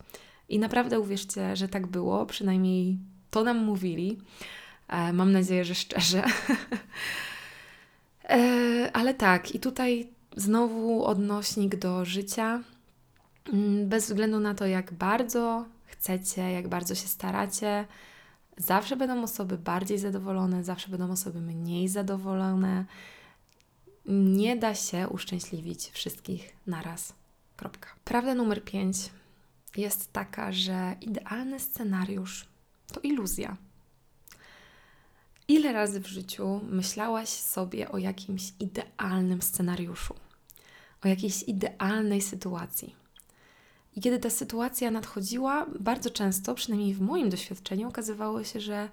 I naprawdę uwierzcie, że tak było, przynajmniej to nam mówili. E, mam nadzieję, że szczerze. (laughs) e, ale tak, i tutaj znowu odnośnik do życia. Mm, bez względu na to, jak bardzo chcecie, jak bardzo się staracie, zawsze będą osoby bardziej zadowolone, zawsze będą osoby mniej zadowolone nie da się uszczęśliwić wszystkich naraz. Kropka. Prawda numer 5 jest taka, że idealny scenariusz to iluzja. Ile razy w życiu myślałaś sobie o jakimś idealnym scenariuszu, o jakiejś idealnej sytuacji? I kiedy ta sytuacja nadchodziła, bardzo często, przynajmniej w moim doświadczeniu, okazywało się, że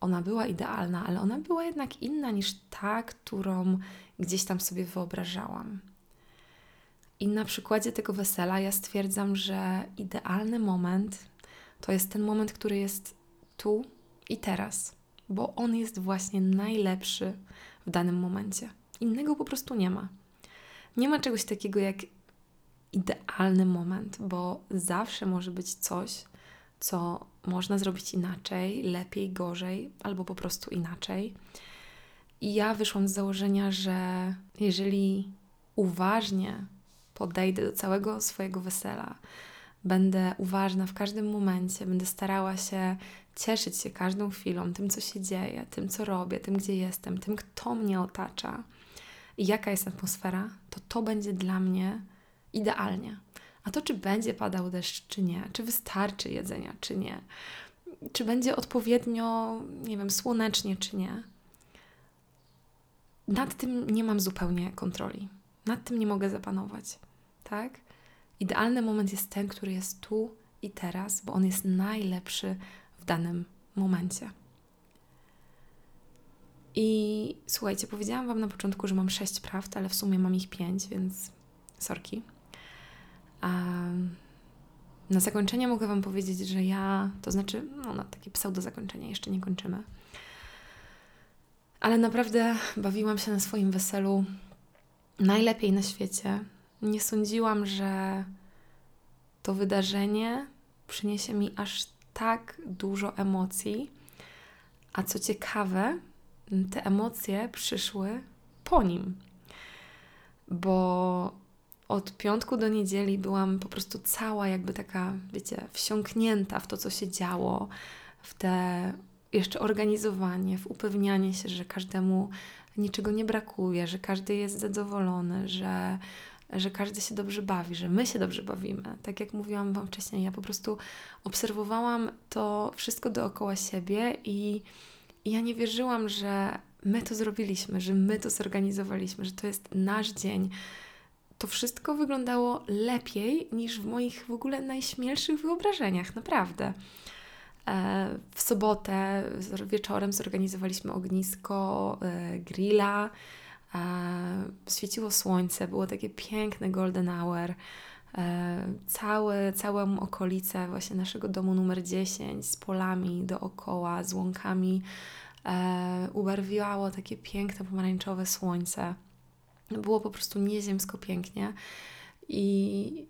ona była idealna, ale ona była jednak inna niż ta, którą gdzieś tam sobie wyobrażałam. I na przykładzie tego wesela ja stwierdzam, że idealny moment to jest ten moment, który jest tu i teraz, bo on jest właśnie najlepszy w danym momencie. Innego po prostu nie ma. Nie ma czegoś takiego jak idealny moment, bo zawsze może być coś, co można zrobić inaczej, lepiej, gorzej, albo po prostu inaczej. I ja wyszłam z założenia, że jeżeli uważnie podejdę do całego swojego wesela, będę uważna w każdym momencie, będę starała się cieszyć się każdą chwilą, tym, co się dzieje, tym, co robię, tym, gdzie jestem, tym, kto mnie otacza i jaka jest atmosfera, to to będzie dla mnie idealnie. A to, czy będzie padał deszcz, czy nie, czy wystarczy jedzenia, czy nie, czy będzie odpowiednio, nie wiem, słonecznie, czy nie, nad tym nie mam zupełnie kontroli. Nad tym nie mogę zapanować, tak? Idealny moment jest ten, który jest tu i teraz, bo on jest najlepszy w danym momencie. I słuchajcie, powiedziałam Wam na początku, że mam sześć prawd, ale w sumie mam ich pięć, więc sorki. Um, na zakończenie mogę Wam powiedzieć, że ja, to znaczy, no na takie pseudo zakończenie, jeszcze nie kończymy. Ale naprawdę bawiłam się na swoim weselu najlepiej na świecie. Nie sądziłam, że to wydarzenie przyniesie mi aż tak dużo emocji. A co ciekawe, te emocje przyszły po nim, bo od piątku do niedzieli byłam po prostu cała, jakby taka, wiecie, wsiąknięta w to, co się działo, w te jeszcze organizowanie, w upewnianie się, że każdemu niczego nie brakuje, że każdy jest zadowolony, że że każdy się dobrze bawi, że my się dobrze bawimy. Tak jak mówiłam Wam wcześniej, ja po prostu obserwowałam to wszystko dookoła siebie i, i ja nie wierzyłam, że my to zrobiliśmy, że my to zorganizowaliśmy, że to jest nasz dzień. To wszystko wyglądało lepiej niż w moich w ogóle najśmielszych wyobrażeniach, naprawdę. E, w sobotę wieczorem zorganizowaliśmy ognisko, e, grilla. E, świeciło słońce, było takie piękne golden hour. Całe, całą okolicę właśnie naszego domu numer 10 z polami dookoła, z łąkami ubarwiało takie piękne pomarańczowe słońce. Było po prostu nieziemsko pięknie. I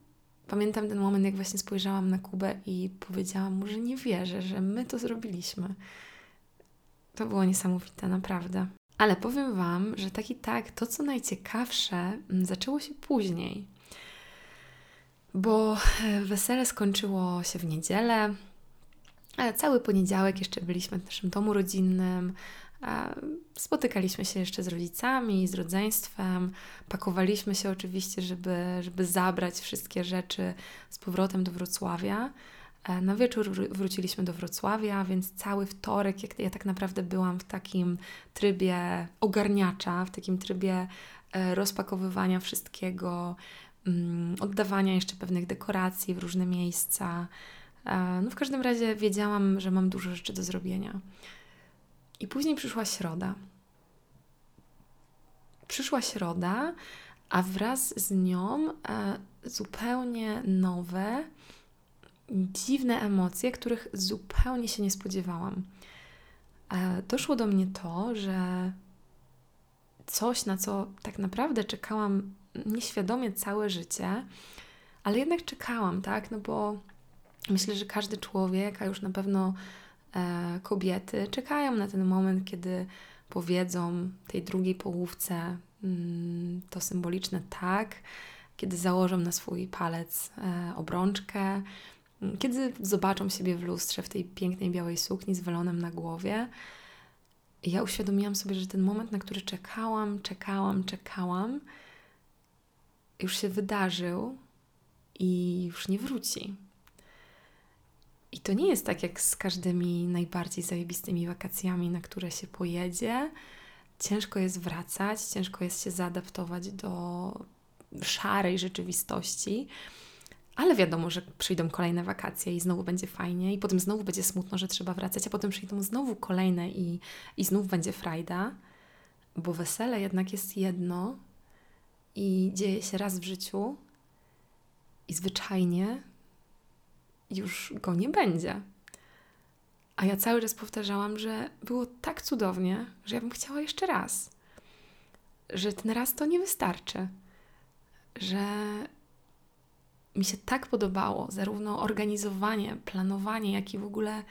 Pamiętam ten moment, jak właśnie spojrzałam na Kubę i powiedziałam mu, że nie wierzę, że my to zrobiliśmy. To było niesamowite, naprawdę. Ale powiem Wam, że tak i tak to, co najciekawsze, mm, zaczęło się później. Bo e, wesele skończyło się w niedzielę. Cały poniedziałek jeszcze byliśmy w naszym domu rodzinnym. Spotykaliśmy się jeszcze z rodzicami, z rodzeństwem, pakowaliśmy się oczywiście, żeby, żeby zabrać wszystkie rzeczy z powrotem do Wrocławia. E, na wieczór wróciliśmy do Wrocławia, więc cały wtorek, jak ja tak naprawdę byłam w takim trybie ogarniacza, w takim trybie e, rozpakowywania wszystkiego, mm, oddawania jeszcze pewnych dekoracji w różne miejsca. E, no w każdym razie wiedziałam, że mam dużo rzeczy do zrobienia. I później przyszła środa. Przyszła środa, a wraz z nią e, zupełnie nowe, dziwne emocje, których zupełnie się nie spodziewałam. E, doszło do mnie to, że coś, na co tak naprawdę czekałam nieświadomie całe życie, ale jednak czekałam, tak? No bo myślę, że każdy człowiek, a już na pewno kobiety czekają na ten moment, kiedy powiedzą tej drugiej połówce mm, to symboliczne tak, kiedy założą na swój palec e, obrączkę, mm, kiedy zobaczą siebie w lustrze w tej pięknej białej sukni z welonem na głowie. Ja uświadomiłam sobie, że ten moment, na który czekałam, czekałam, czekałam, już się wydarzył i już nie wróci. I to nie jest tak jak z każdymi najbardziej zajebistymi wakacjami, na które się pojedzie. Ciężko jest wracać, ciężko jest się zaadaptować do szarej rzeczywistości, ale wiadomo, że przyjdą kolejne wakacje i znowu będzie fajnie, i potem znowu będzie smutno, że trzeba wracać, a potem przyjdą znowu kolejne i, i znów będzie frajda, bo wesele jednak jest jedno i dzieje się raz w życiu i zwyczajnie już go nie będzie. A ja cały czas powtarzałam, że było tak cudownie, że ja bym chciała jeszcze raz. Że ten raz to nie wystarczy. Że mi się tak podobało, zarówno organizowanie, planowanie, jak i w ogóle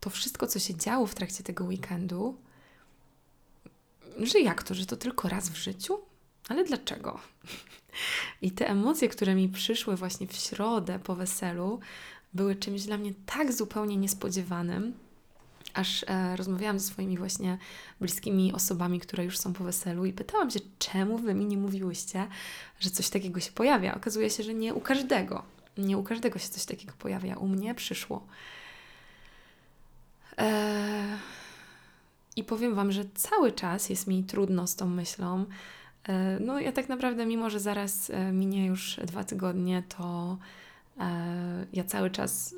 to wszystko, co się działo w trakcie tego weekendu, że jak to, że to tylko raz w życiu? Ale dlaczego? (laughs) I te emocje, które mi przyszły właśnie w środę po weselu, były czymś dla mnie tak zupełnie niespodziewanym, aż e, rozmawiałam ze swoimi właśnie bliskimi osobami, które już są po weselu i pytałam się, czemu wy mi nie mówiłyście, że coś takiego się pojawia. Okazuje się, że nie u każdego. Nie u każdego się coś takiego pojawia. U mnie przyszło. E, I powiem Wam, że cały czas jest mi trudno z tą myślą. E, no, ja tak naprawdę, mimo że zaraz e, minie już dwa tygodnie, to ja cały czas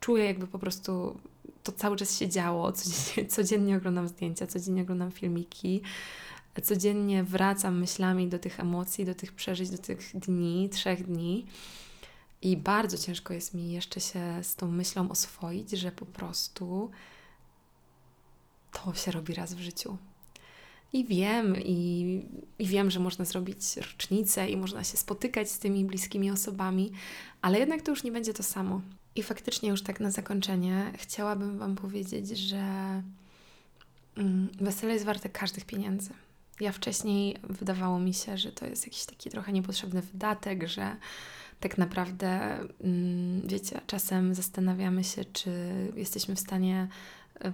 czuję, jakby po prostu to cały czas się działo. Codziennie, (laughs) codziennie oglądam zdjęcia, codziennie oglądam filmiki, codziennie wracam myślami do tych emocji, do tych przeżyć, do tych dni, trzech dni. I bardzo ciężko jest mi jeszcze się z tą myślą oswoić, że po prostu to się robi raz w życiu. I wiem, i, i wiem, że można zrobić rocznicę i można się spotykać z tymi bliskimi osobami, ale jednak to już nie będzie to samo. I faktycznie już tak na zakończenie chciałabym Wam powiedzieć, że mm, wesele jest warte każdych pieniędzy. Ja wcześniej wydawało mi się, że to jest jakiś taki trochę niepotrzebny wydatek, że tak naprawdę, mm, wiecie, czasem zastanawiamy się, czy jesteśmy w stanie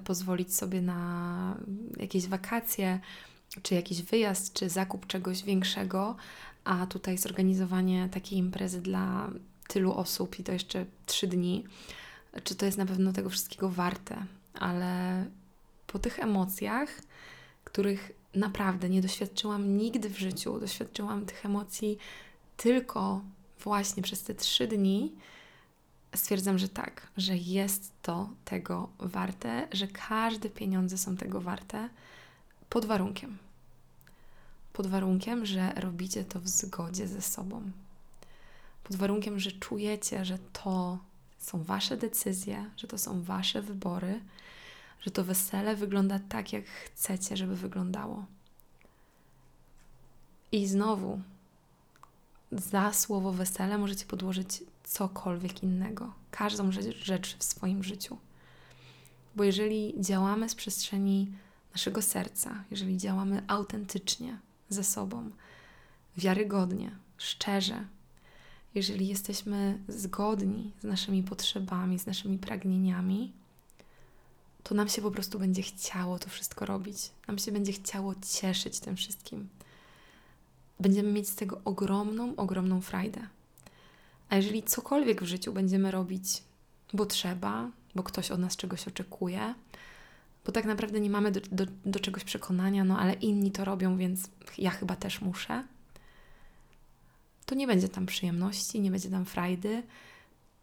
pozwolić sobie na jakieś wakacje, czy jakiś wyjazd, czy zakup czegoś większego, a tutaj zorganizowanie takiej imprezy dla tylu osób i to jeszcze trzy dni, czy to jest na pewno tego wszystkiego warte, ale po tych emocjach, których naprawdę nie doświadczyłam nigdy w życiu, doświadczyłam tych emocji tylko właśnie przez te trzy dni, stwierdzam, że tak, że jest to tego warte, że każde pieniądze są tego warte, pod warunkiem. Pod warunkiem, że robicie to w zgodzie ze sobą. Pod warunkiem, że czujecie, że to są Wasze decyzje, że to są Wasze wybory, że to wesele wygląda tak, jak chcecie, żeby wyglądało. I znowu, za słowo wesele możecie podłożyć cokolwiek innego, każdą rzecz w swoim życiu. Bo jeżeli działamy z przestrzeni naszego serca, jeżeli działamy autentycznie ze sobą, wiarygodnie, szczerze, jeżeli jesteśmy zgodni z naszymi potrzebami, z naszymi pragnieniami, to nam się po prostu będzie chciało to wszystko robić. Nam się będzie chciało cieszyć tym wszystkim. Będziemy mieć z tego ogromną, ogromną frajdę. A jeżeli cokolwiek w życiu będziemy robić, bo trzeba, bo ktoś od nas czegoś oczekuje, bo tak naprawdę nie mamy do, do, do czegoś przekonania, no ale inni to robią, więc ja chyba też muszę, to nie będzie tam przyjemności, nie będzie tam frajdy,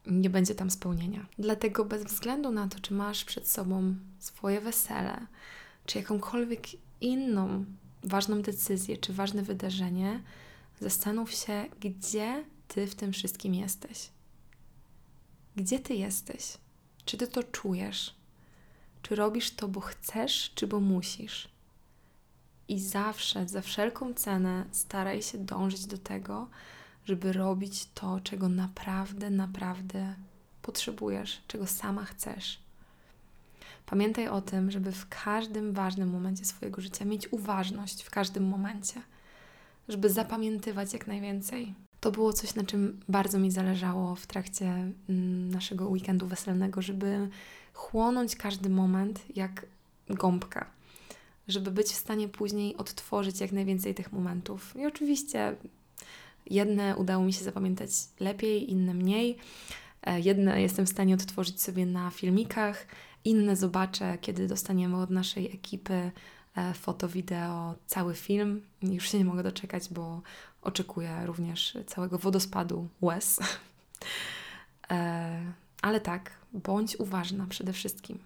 nie będzie tam spełnienia. Dlatego bez względu na to, czy masz przed sobą swoje wesele, czy jakąkolwiek inną ważną decyzję, czy ważne wydarzenie, zastanów się, gdzie ty w tym wszystkim jesteś. Gdzie ty jesteś? Czy ty to czujesz? Czy robisz to, bo chcesz, czy bo musisz? I zawsze, za wszelką cenę, staraj się dążyć do tego, żeby robić to, czego naprawdę, naprawdę potrzebujesz, czego sama chcesz. Pamiętaj o tym, żeby w każdym ważnym momencie swojego życia mieć uważność w każdym momencie, żeby zapamiętywać jak najwięcej. To było coś, na czym bardzo mi zależało w trakcie mm, naszego weekendu weselnego, żeby chłonąć każdy moment jak gąbka, żeby być w stanie później odtworzyć jak najwięcej tych momentów. I oczywiście jedne udało mi się zapamiętać lepiej, inne mniej. E, jedne jestem w stanie odtworzyć sobie na filmikach, inne zobaczę, kiedy dostaniemy od naszej ekipy e, foto, wideo, cały film. Już się nie mogę doczekać, bo oczekuję również całego wodospadu łez. (laughs) E, ale tak, bądź uważna przede wszystkim.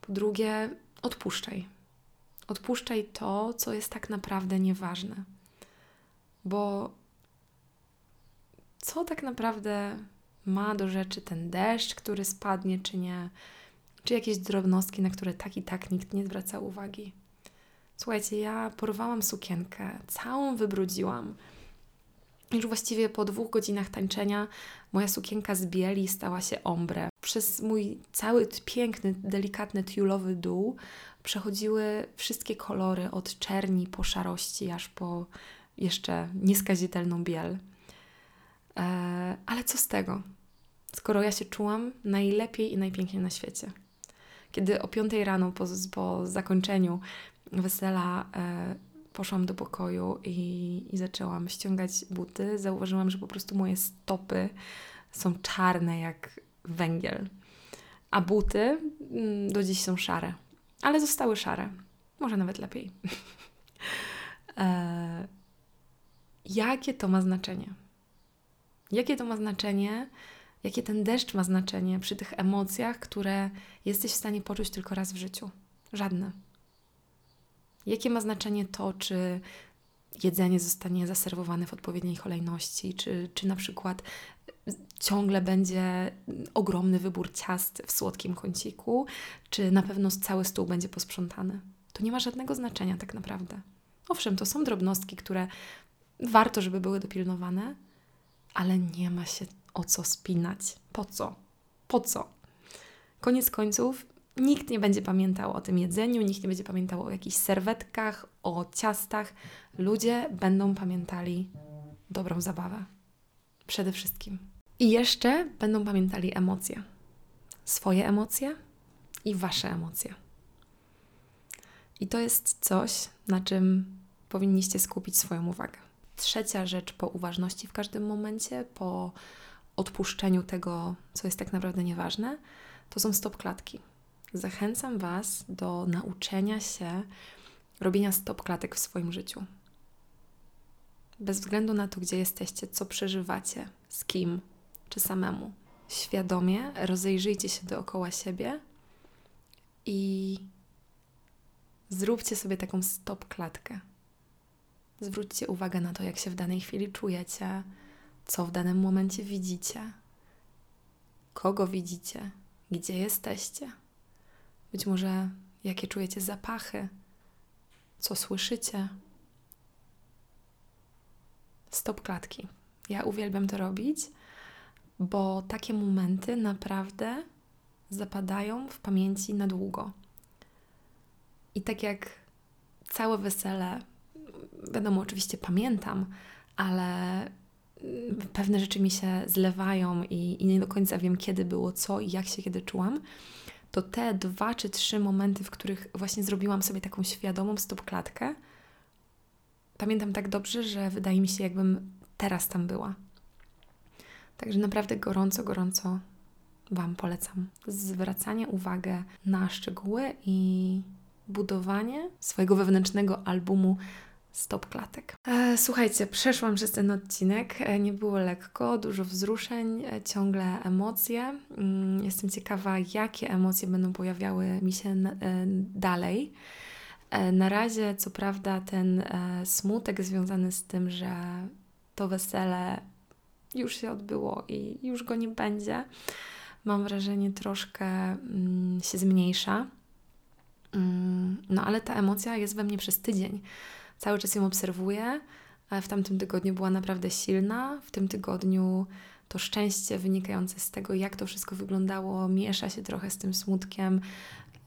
Po drugie, odpuszczaj. Odpuszczaj to, co jest tak naprawdę nieważne. Bo co tak naprawdę ma do rzeczy ten deszcz, który spadnie, czy nie, czy jakieś drobnostki, na które tak i tak nikt nie zwraca uwagi. Słuchajcie, ja porwałam sukienkę, całą wybrudziłam. Już właściwie po dwóch godzinach tańczenia moja sukienka z bieli stała się ombre. Przez mój cały piękny, delikatny, tiulowy dół przechodziły wszystkie kolory od czerni po szarości, aż po jeszcze nieskazitelną biel. Eee, ale co z tego? Skoro ja się czułam najlepiej i najpiękniej na świecie. Kiedy o 5 rano po, po zakończeniu wesela e, poszłam do pokoju i, i zaczęłam ściągać buty, zauważyłam, że po prostu moje stopy są czarne jak węgiel. A buty mm, do dziś są szare, ale zostały szare. Może nawet lepiej. (laughs) e, jakie to ma znaczenie? Jakie to ma znaczenie? Jakie ten deszcz ma znaczenie przy tych emocjach, które jesteś w stanie poczuć tylko raz w życiu? Żadne. Jakie ma znaczenie to, czy jedzenie zostanie zaserwowane w odpowiedniej kolejności, czy, czy na przykład ciągle będzie ogromny wybór ciast w słodkim kąciku, czy na pewno cały stół będzie posprzątany. To nie ma żadnego znaczenia tak naprawdę. Owszem, to są drobnostki, które warto, żeby były dopilnowane, ale nie ma się o co spinać. Po co? Po co? Koniec końców, nikt nie będzie pamiętał o tym jedzeniu, nikt nie będzie pamiętał o jakichś serwetkach, o ciastach. Ludzie będą pamiętali dobrą zabawę. Przede wszystkim. I jeszcze będą pamiętali emocje. Swoje emocje i wasze emocje. I to jest coś, na czym powinniście skupić swoją uwagę. trzecia rzecz po uważności w każdym momencie, po odpuszczeniu tego, co jest tak naprawdę nieważne, to są stop klatki. Zachęcam Was do nauczenia się robienia stop klatek w swoim życiu. Bez względu na to, gdzie jesteście, co przeżywacie, z kim czy samemu. Świadomie rozejrzyjcie się dookoła siebie i zróbcie sobie taką stop klatkę. Zwróćcie uwagę na to, jak się w danej chwili czujecie, co w danym momencie widzicie, kogo widzicie, gdzie jesteście. Być może jakie czujecie zapachy, co słyszycie. Stop klatki. Ja uwielbiam to robić, bo takie momenty naprawdę zapadają w pamięci na długo. I tak jak całe wesele, wiadomo, oczywiście pamiętam, ale pewne rzeczy mi się zlewają i, i nie do końca wiem, kiedy było co i jak się kiedy czułam, to te dwa czy trzy momenty, w których właśnie zrobiłam sobie taką świadomą stopklatkę, pamiętam tak dobrze, że wydaje mi się, jakbym teraz tam była. Także naprawdę gorąco, gorąco Wam polecam zwracanie uwagi na szczegóły i budowanie swojego wewnętrznego albumu stop klatek. E, słuchajcie, przeszłam przez ten odcinek. E, nie było lekko, dużo wzruszeń, e, ciągle emocje. Mm, jestem ciekawa, jakie emocje będą pojawiały mi się dalej. Na razie, co prawda, ten smutek związany z tym, że to wesele już się odbyło i już go nie będzie, mam wrażenie, troszkę mm, się zmniejsza. Mm, no ale ta emocja jest we mnie przez tydzień Cały czas ją obserwuję. W tamtym tygodniu była naprawdę silna. W tym tygodniu to szczęście wynikające z tego, jak to wszystko wyglądało, miesza się trochę z tym smutkiem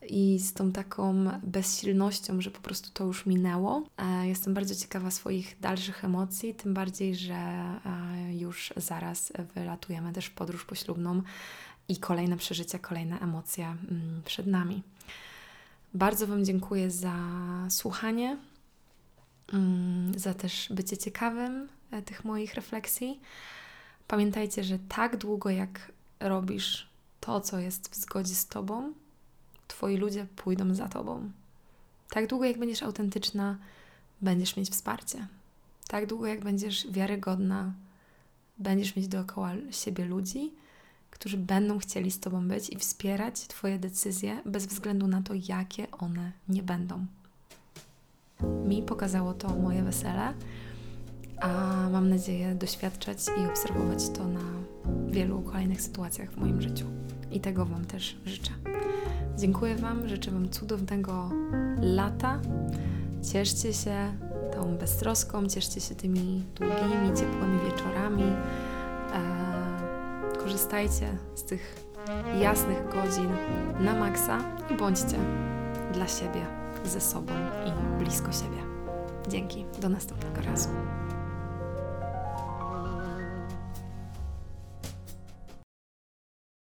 i z tą taką bezsilnością, że po prostu to już minęło. E, jestem bardzo ciekawa swoich dalszych emocji, tym bardziej, że e, już zaraz wylatujemy też w podróż poślubną i kolejne przeżycia, kolejne emocje mm, przed nami. Bardzo Wam dziękuję za słuchanie. Mm, za też bycie ciekawym e, tych moich refleksji. Pamiętajcie, że tak długo jak robisz to, co jest w zgodzie z Tobą, Twoi ludzie pójdą za Tobą. Tak długo jak będziesz autentyczna, będziesz mieć wsparcie. Tak długo jak będziesz wiarygodna, będziesz mieć dookoła siebie ludzi, którzy będą chcieli z Tobą być i wspierać Twoje decyzje bez względu na to, jakie one nie będą. Mi pokazało to moje wesele, a mam nadzieję doświadczać i obserwować to na wielu kolejnych sytuacjach w moim życiu. I tego Wam też życzę. Dziękuję Wam, życzę Wam cudownego lata. Cieszcie się tą beztroską, cieszcie się tymi długimi, ciepłymi wieczorami. Eee, korzystajcie z tych jasnych godzin na maksa i bądźcie dla siebie ze sobą i blisko siebie. Dzięki, do następnego razu.